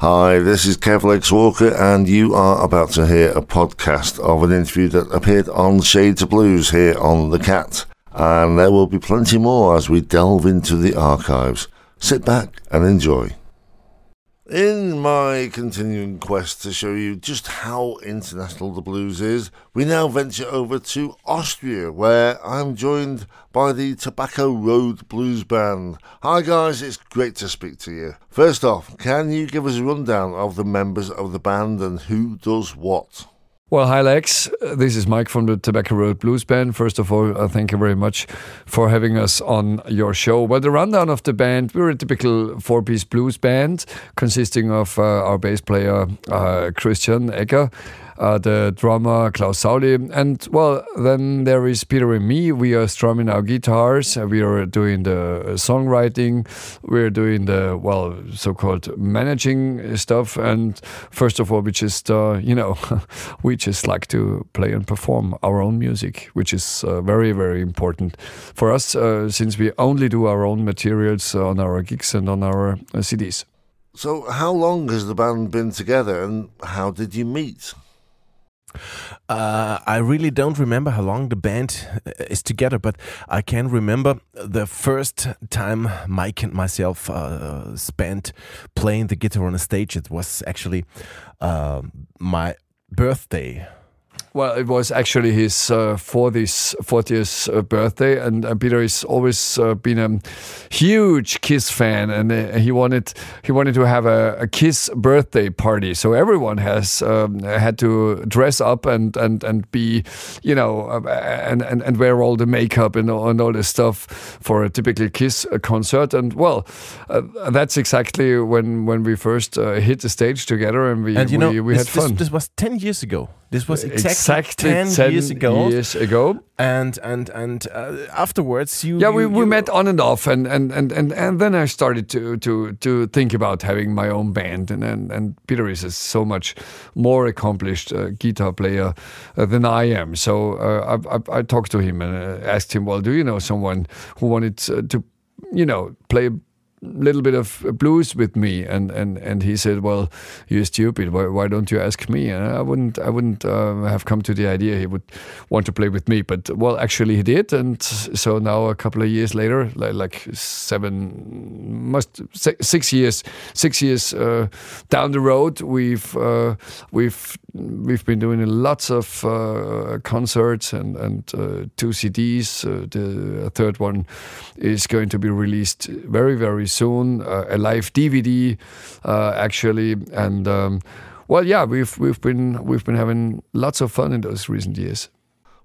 Hi, this is Kev Lex Walker, and you are about to hear a podcast of an interview that appeared on Shades of Blues here on The Cat. And there will be plenty more as we delve into the archives. Sit back and enjoy. In my continuing quest to show you just how international the blues is, we now venture over to Austria, where I'm joined by the Tobacco Road Blues Band. Hi guys, it's great to speak to you. First off, can you give us a rundown of the members of the band and who does what? Well, hi Lex. This is Mike from the Tobacco Road Blues Band. First of all, uh, thank you very much for having us on your show. Well, the rundown of the band, we're a typical four piece blues band consisting of uh, our bass player uh, Christian Egger uh, the drummer Klaus Sauli, and well, then there is Peter and me. We are strumming our guitars. We are doing the songwriting. We're doing the well, so-called managing stuff. And first of all, we just uh, you know, we just like to play and perform our own music, which is uh, very very important for us uh, since we only do our own materials on our gigs and on our uh, CDs. So, how long has the band been together, and how did you meet? Uh, I really don't remember how long the band uh, is together, but I can remember the first time Mike and myself uh, spent playing the guitar on a stage. It was actually uh, my birthday well, it was actually his uh, 40th, 40th uh, birthday, and uh, Peter has always uh, been a huge Kiss fan, and uh, he wanted he wanted to have a, a Kiss birthday party. So everyone has um, had to dress up and and and be, you know, uh, and, and and wear all the makeup and, and all this stuff for a typical Kiss concert. And well, that's exactly when when we first hit the stage together, and we and we, know, we this, had fun. This, this was ten years ago. This was exactly, exactly 10, 10 years ago. Years ago. And and and uh, afterwards, you yeah, you, we, we you, met on and off, and and, and, and and then I started to to to think about having my own band, and and, and Peter is a so much more accomplished uh, guitar player uh, than I am. So uh, I, I, I talked to him and uh, asked him, well, do you know someone who wanted uh, to, you know, play little bit of blues with me and and and he said well you're stupid. Why, why don't you ask me? And i wouldn't i wouldn't uh, have come to the idea he would want to play with me but well actually he did and so now a couple of years later like, like seven must six years six years uh, down the road we've uh, we've we've been doing lots of uh, concerts and and uh, two CDs. Uh, the third one is going to be released very very soon. Uh, a live DVD, uh, actually, and um, well, yeah, we've we've been we've been having lots of fun in those recent years.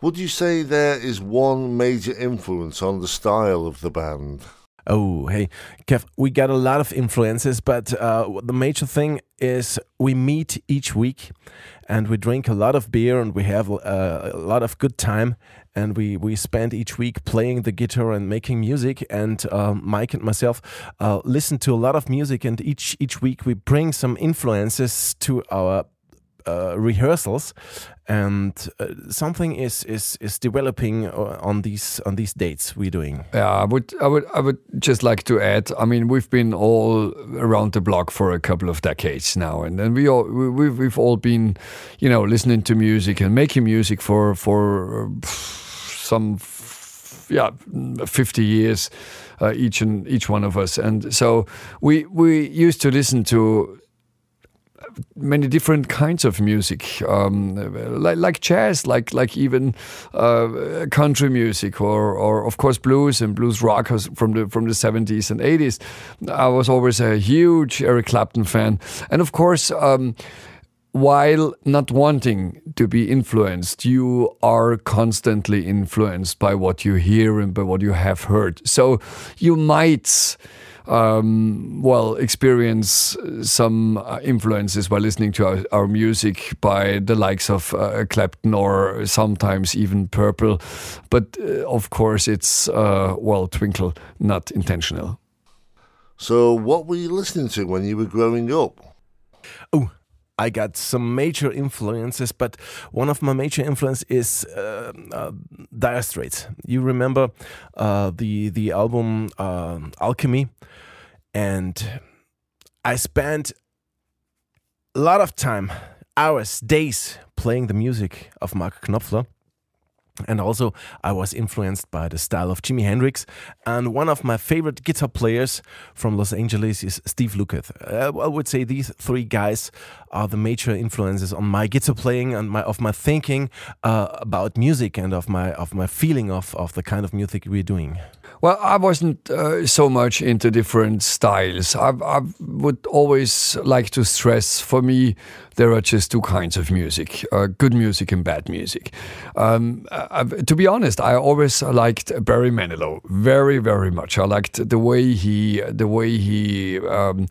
Would you say there is one major influence on the style of the band? Oh, hey, Kev, we got a lot of influences, but uh, the major thing is we meet each week and we drink a lot of beer and we have uh, a lot of good time. And we we spend each week playing the guitar and making music. And uh, Mike and myself uh, listen to a lot of music. And each each week we bring some influences to our uh, rehearsals, and uh, something is is is developing uh, on these on these dates we're doing. Yeah, I would I would I would just like to add. I mean, we've been all around the block for a couple of decades now, and and we all we, we've all been, you know, listening to music and making music for for some yeah 50 years uh, each and each one of us and so we we used to listen to many different kinds of music, um, like, like jazz, like like even uh, country music, or or of course blues and blues rock from the from the seventies and eighties. I was always a huge Eric Clapton fan, and of course. Um, while not wanting to be influenced, you are constantly influenced by what you hear and by what you have heard. So you might um, well, experience some uh, influences by listening to our, our, music by the likes of uh, Clapton or sometimes even Purple. But uh, of course, it's, uh, well, Twinkle, not intentional. So, what were you listening to when you were growing up? Oh, I got some major influences, but one of my major influences is uh, uh, Dire Straits. You remember uh, the the album uh, Alchemy? and I spent a lot of time, hours, days playing the music of Mark Knopfler. And also, I was influenced by the style of Jimi Hendrix. And one of my favorite guitar players from Los Angeles is Steve Lukather. Uh, I would say these three guys are the major influences on my guitar playing and my of my thinking uh, about music and of my of my feeling of, of the kind of music we're doing. Well, I wasn't uh, so much into different styles. I, I, would always like to stress for me, there are just two kinds of music uh, good music and bad music. Um, I, to be honest, I always liked Barry Manilow very, very much. I liked the way he, the way he, um,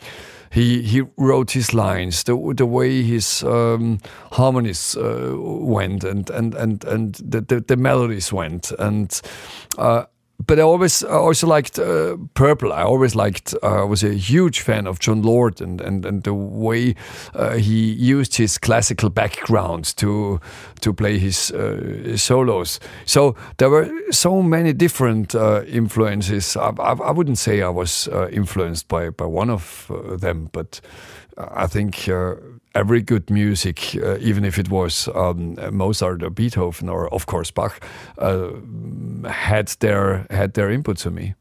he he wrote his lines, the the way his um, harmonies uh, went, and and and and the, the, the melodies went, and uh, but I always I also liked uh, Purple. I always liked. Uh, I was a huge fan of Jon Lord and and, and the way uh, he used his classical background to to play his, uh, solos. So there were so many different uh, influences. I, I, I, wouldn't say I was uh, influenced by by one of them, but I think every good music, uh, even if it was um, Mozart or Beethoven or of course Bach, uh, had their had their input to me.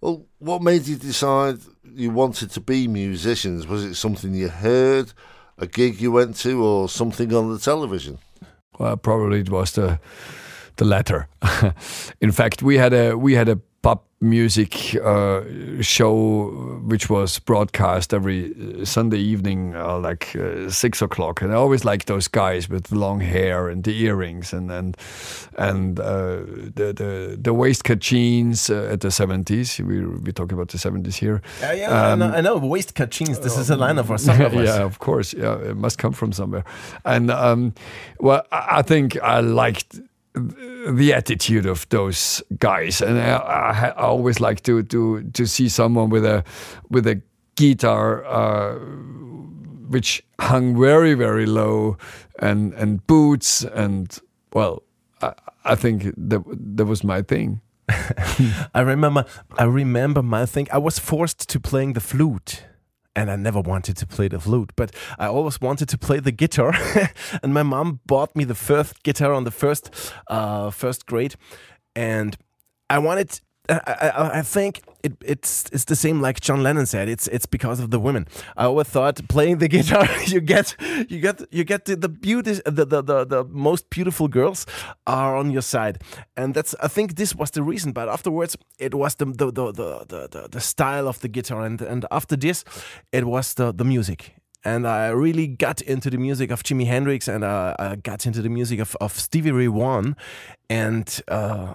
Well, what made you decide you wanted to be musicians? Was it something you heard, a gig you went to, or something on the television? Well, probably it was the the latter. In fact, we had a we had a pop music uh, show which was broadcast every uh, Sunday evening, uh, like uh, six o'clock. And I always liked those guys with long hair and the earrings and and and uh, the, the the waistcoat jeans uh, at the seventies. We we talk about the seventies here. Yeah, yeah, um, I, know, I know waistcoat jeans. This is a line of our song. yeah, of course. Yeah, it must come from somewhere. And um, well, I think I liked the attitude of those guys, and I, I, always like to to to see someone with a with a guitar uh, which hung very very low, and and boots, and well, I, I think that that was my thing. I remember I remember my thing. I was forced to playing the flute and I never wanted to play the flute, but I always wanted to play the guitar. and my mom bought me the first guitar on the first uh, first grade, and I wanted I, I, think it, it's it's the same like John Lennon said. It's it's because of the women. I always thought playing the guitar, you get you get you get the, the beauty, the, the, the the most beautiful girls are on your side, and that's I think this was the reason. But afterwards, it was the the the the, the, the style of the guitar, and and after this, it was the the music and I really got into the music of Jimi Hendrix and uh, I got into the music of, of Stevie Ray Vaughan and uh,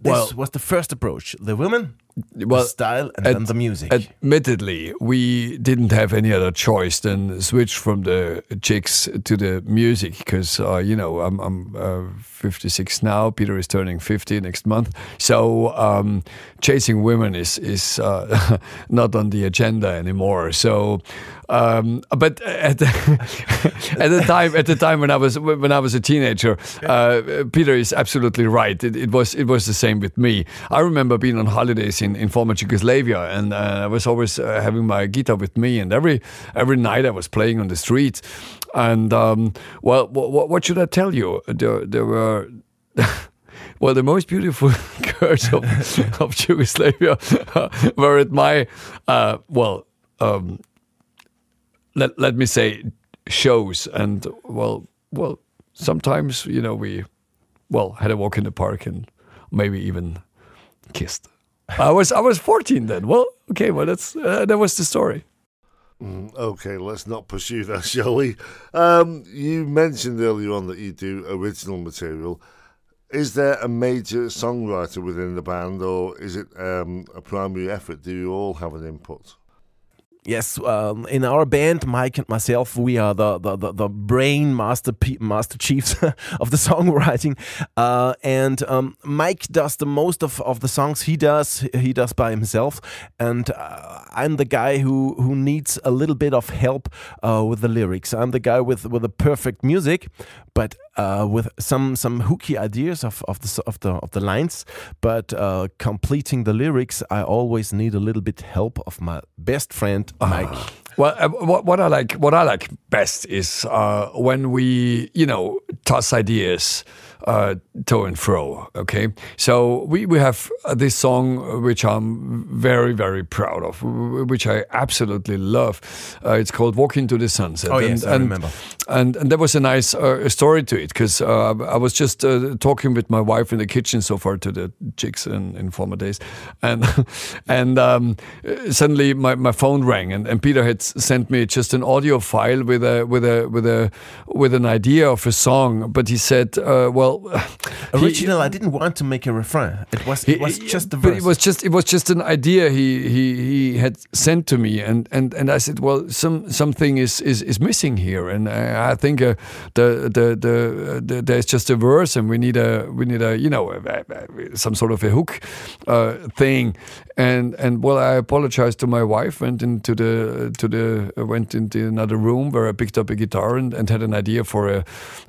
this well, was the first approach. The women, well, the style, and ad- then the music. Admittedly, we didn't have any other choice than switch from the chicks to the music because uh, you know I'm, I'm uh, 56 now. Peter is turning 50 next month, so um, chasing women is is uh, not on the agenda anymore. So um, but at the, at the time, at the time when I was when I was a teenager, uh, Peter is absolutely right. It, it, was it was the same with me. I remember being on holidays in, in former Yugoslavia, and uh, I was always uh, having my guitar with me, and every every night I was playing on the street. And um, well, what, what should I tell you? There, there were. well, the most beautiful girls of, of Yugoslavia were at my, uh, well, um, let let me say shows and well well sometimes you know we well had a walk in the park and maybe even kissed. I was I was 14 then. Well, okay, well that's uh, that was the story. Mm, okay, let's not pursue that, shall we? Um, you mentioned earlier on that you do original material. Is there a major songwriter within the band, or is it um, a primary effort? Do you all have an input? Yes, um, in our band, Mike and myself, we are the the, the, the brain master master chiefs of the songwriting, uh, and um, Mike does the most of, of the songs he does he does by himself, and uh, I'm the guy who who needs a little bit of help uh, with the lyrics. I'm the guy with with the perfect music, but uh, with some some hooky ideas of, of the of the of the lines, but uh, completing the lyrics, I always need a little bit help of my best friend Mike. Well, uh, what, what I like, what I like best is uh, when we, you know, toss ideas uh, to and fro. Okay, so we we have uh, this song uh, which I'm very very proud of, which I absolutely love. Uh, it's called "Walk into the Sunset." Oh yes, and, I and, remember. And and there was a nice uh, story to it because uh, I was just uh, talking with my wife in the kitchen so far to the chicks in, in former days, and and um, suddenly my, my phone rang and, and Peter had sent me just an audio file with a with a with a with an idea of a song, but he said, uh, well, he- Original, I didn't want to make a refrain. It was it was he- just the but verse. It was just it was just an idea he he he had sent to me, and and and I said, well, some something is is, is missing here, and I, I think uh, the, the the the there's just a verse, and we need a we need a you know a, a- some sort of a hook uh, thing, and and well, I apologized to my wife, went into the to the went into another room where I picked up a guitar and, and had an idea for a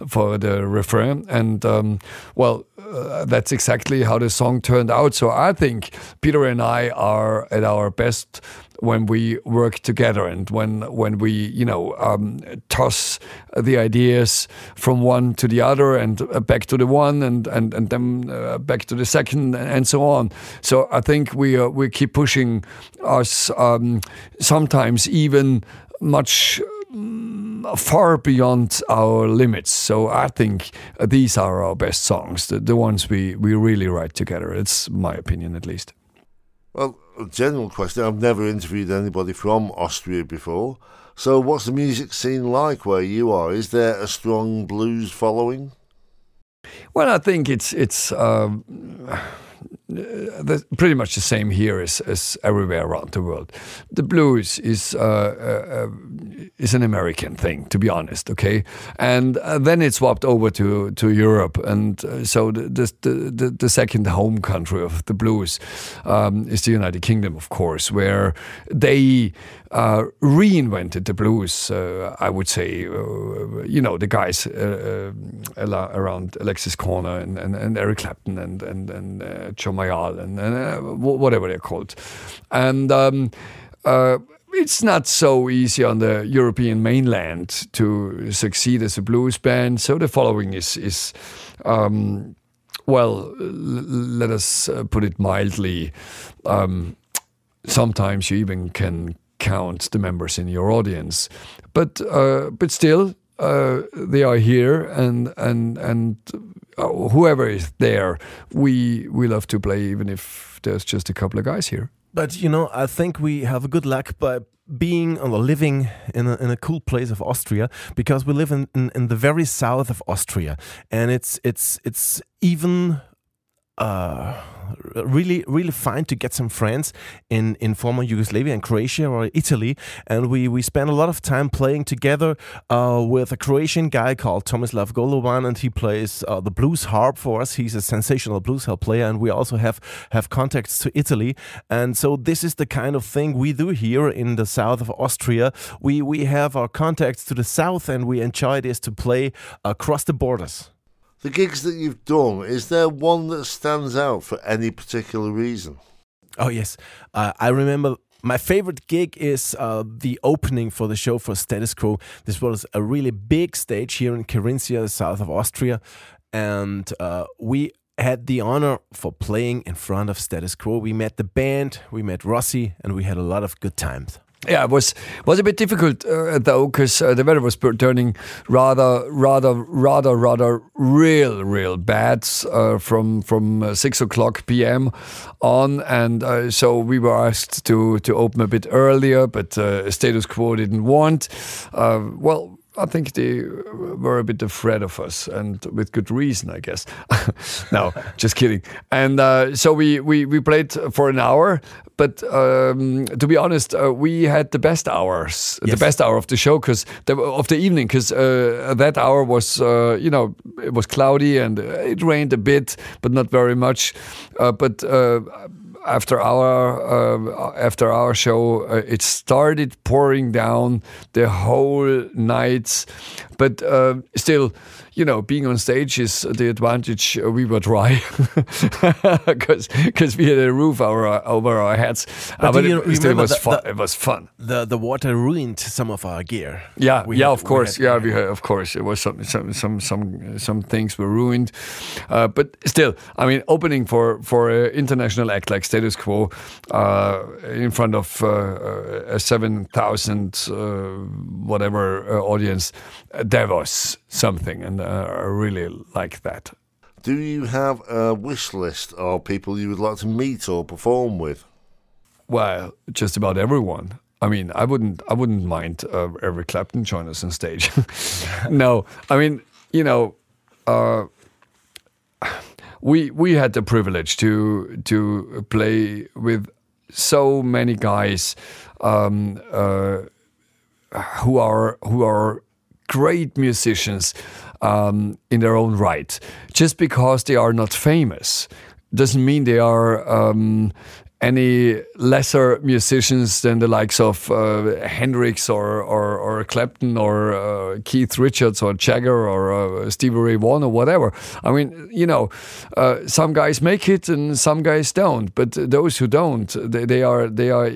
for the refrain, and um, well, uh, that's exactly how the song turned out. So I think Peter and I are at our best when we work together and when when we you know um, toss the ideas from one to the other and uh, back to the one and and and then uh, back to the second and so on. So I think we uh, we keep pushing us um, sometimes even much far beyond our limits. So I think uh, these are our best songs, the, the ones we, we really write together. It's my opinion, at least. Well, a general question. I've never interviewed anybody from Austria before. So, what's the music scene like where you are? Is there a strong blues following? Well, I think it's it's um, pretty much the same here as, as everywhere around the world. The blues is uh, uh, is an American thing, to be honest. Okay, and uh, then it swapped over to to Europe, and uh, so the, the the the second home country of the blues um, is the United Kingdom, of course, where they uh, reinvented the blues. Uh, I would say, you know, the guys around Alexis Korner and, and, and Eric Clapton and and and uh, Joe Mayall and, uh, whatever they're called, and. Um, uh, it's not so easy on the European mainland to succeed as a blues band. So the following is is um, well, let us uh, put it mildly. Um, sometimes you even can count the members in your audience, but uh, but still. Uh, they are here, and and and Uh, whoever is there, we we love to play, even if there's just a couple of guys here. But you know, I think we have a good luck by being uh, or living in a, in a cool place of Austria because we live in, in, in the very south of Austria, and it's it's it's even uh, really really fine to get some friends in in former Yugoslavia and Croatia or Italy, and we we spend a lot of time playing together uh, with a Croatian guy called Tomislav Goluban, and he plays uh, the blues harp for us. He's a sensational blues harp player, and we also have have contacts to Italy, and so this is the kind of thing we do here in the south of Austria. We we have our contacts to the south, and we enjoy this to play across the borders. The gigs that you've done, is there one that stands out for any particular reason? Oh yes, uh, I remember. My favorite gig is uh, the opening for the show for Status Quo. This was a really big stage here in Carinthia, south of Austria, and uh, we had the honor for playing in front of Status Quo. We met the band, we met Rossi, and we had a lot of good times. Yeah, it was was a bit difficult uh, though because uh, the weather was turning rather, rather, rather, rather real, real bad uh, from from uh, six o'clock p.m. on, and uh, so we were asked to to open a bit earlier, but uh, status quo didn't want. Well. I think they were a bit afraid of us, and with good reason, I guess. no, just kidding. And uh, so we, we we played for an hour, but um, to be honest, uh, we had the best hours, the best hour of the show, because of the evening, because uh, that hour was, uh, you know, it was cloudy and it rained a bit, but not very much. Uh, but uh, after our uh, after our show, uh, it started pouring down the whole night but uh, still, you know, being on stage is the advantage. Uh, we were dry because because we had a roof over our, over our heads. But, but do you it, still was the- fun. the- it was fun. The the water ruined some of our gear. Yeah, We yeah, had- of we course, had- yeah, we had, of course, it was some some some some some things were ruined, uh, but still, I mean, opening for for an international act like Status Quo uh, in front of uh, a seven thousand uh, whatever uh, audience, was something, and uh, I really like that. Do you have a wish list of people you would like to meet or perform with? Well, just about everyone. I mean, I wouldn't, I wouldn't mind uh, Eric Clapton join us on stage. no, I mean, you know, uh, we we had the privilege to to play with so many guys um, uh, who are who are great musicians um, in their own right. Just because they are not famous doesn't mean they are um, any lesser musicians than the likes of uh, Hendrix or, or, or Clapton or uh, Keith Richards or Jagger or uh, Stevie Ray Vaughan or whatever. I mean, you know, uh, some guys make it and some guys don't. But those who don't, they, they are they are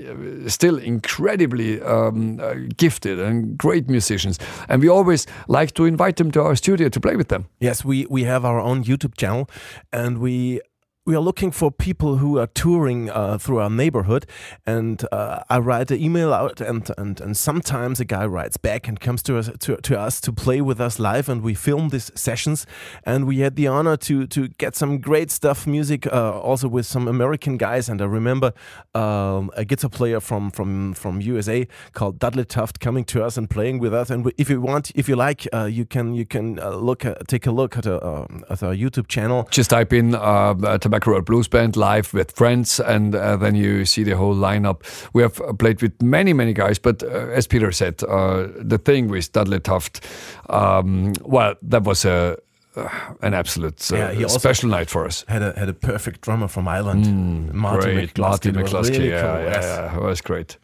still incredibly um, uh, gifted and great musicians. And we always like to invite them to our studio to play with them. Yes, we we have our own YouTube channel, and we we are looking for people who are touring uh, through our neighborhood. And uh, I write an email out, and, and and sometimes a guy writes back and comes to us to, to us to play with us live, and we film these sessions. And we had the honor to to get some great stuff, music, uh, also with some American guys. And I remember um, a guitar player from from from USA called Dudley Taft coming to us and playing with us. And if you want, if you like, uh, you can you can uh, look at, take a look at, a, um, at our YouTube channel. Just type in uh, uh, Tobacco Road Blues Band live with friends, and uh, then you see the whole lineup. We have uh, played with many, many guys, but uh, as Peter said, uh, the thing with Dudley Taft, um, well, that was a uh, an absolute uh, Yeah, special night for us. Had a had a perfect drummer from Ireland, Martin Mm, great, McCluskey. Martin McCluskey. really yeah, cool, yeah, yes. yeah, it was great.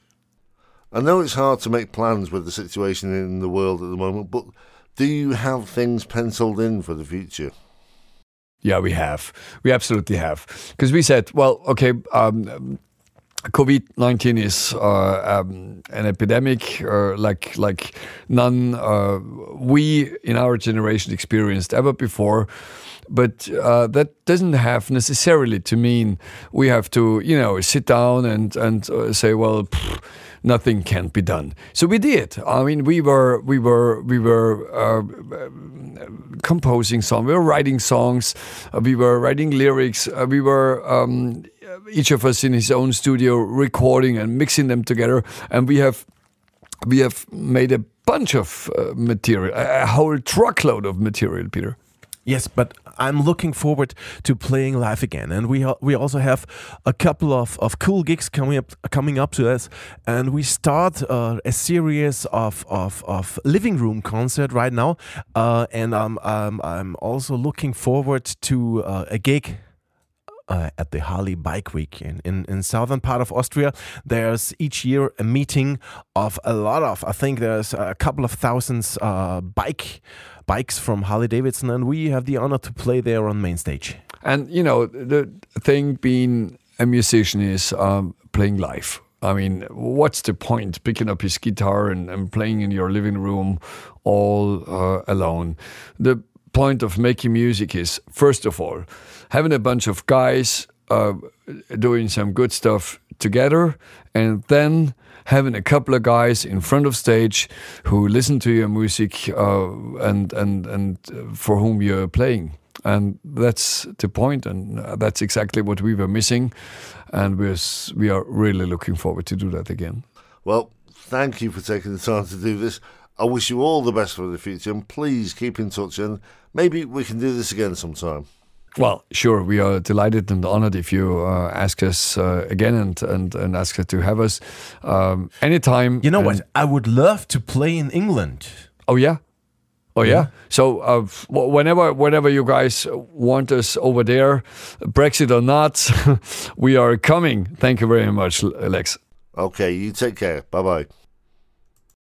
I know it's hard to make plans with the situation in the world at the moment, but do you have things penciled in for the future? Yeah, we have. We absolutely have. Because we said, well, okay, um, COVID nineteen is uh, um, an epidemic uh, like like none uh, we in our generation experienced ever before. But uh, that doesn't have necessarily to mean we have to, you know, sit down and and uh, say, well, pff, nothing can be done. So we did. I mean, we were we were we were uh, composing songs. We were writing songs. Uh, we were writing lyrics. Uh, we were um, each of us in his own studio recording and mixing them together. And we have we have made a bunch of uh, material, a, a whole truckload of material, Peter. Yes, but I'm looking forward to playing live again, and we we also have a couple of, of cool gigs coming up coming up to us, and we start uh, a series of, of, of living room concert right now, uh, and I'm, I'm I'm also looking forward to uh, a gig uh, at the Harley Bike Week in, in, in southern part of Austria. There's each year a meeting of a lot of, I think there's a couple of thousands uh, bike bikes from Harley Davidson, and we have the honor to play there on main stage. And you know, the thing being a musician is um, playing live. I mean, what's the point picking up his guitar and, and playing in your living room all uh, alone? The point of making music is, first of all, having a bunch of guys uh, doing some good stuff together, and then having a couple of guys in front of stage who listen to your music uh, and and and uh, for whom you're playing and that's the point and uh, that's exactly what we were missing and we're we are really looking forward to do that again Well, thank you for taking the time to do this. I wish you all the best for the future, and please keep in touch, and maybe we can do this again sometime. Well sure we are delighted and honored if you uh, ask us uh, again and, and and ask us to have us um, anytime You know and- what? I would love to play in England. oh yeah Oh yeah. So uh, whenever whenever you guys want us over there, Brexit or not, we are coming. Thank you very much, Alex. Okay, you take care. Bye bye.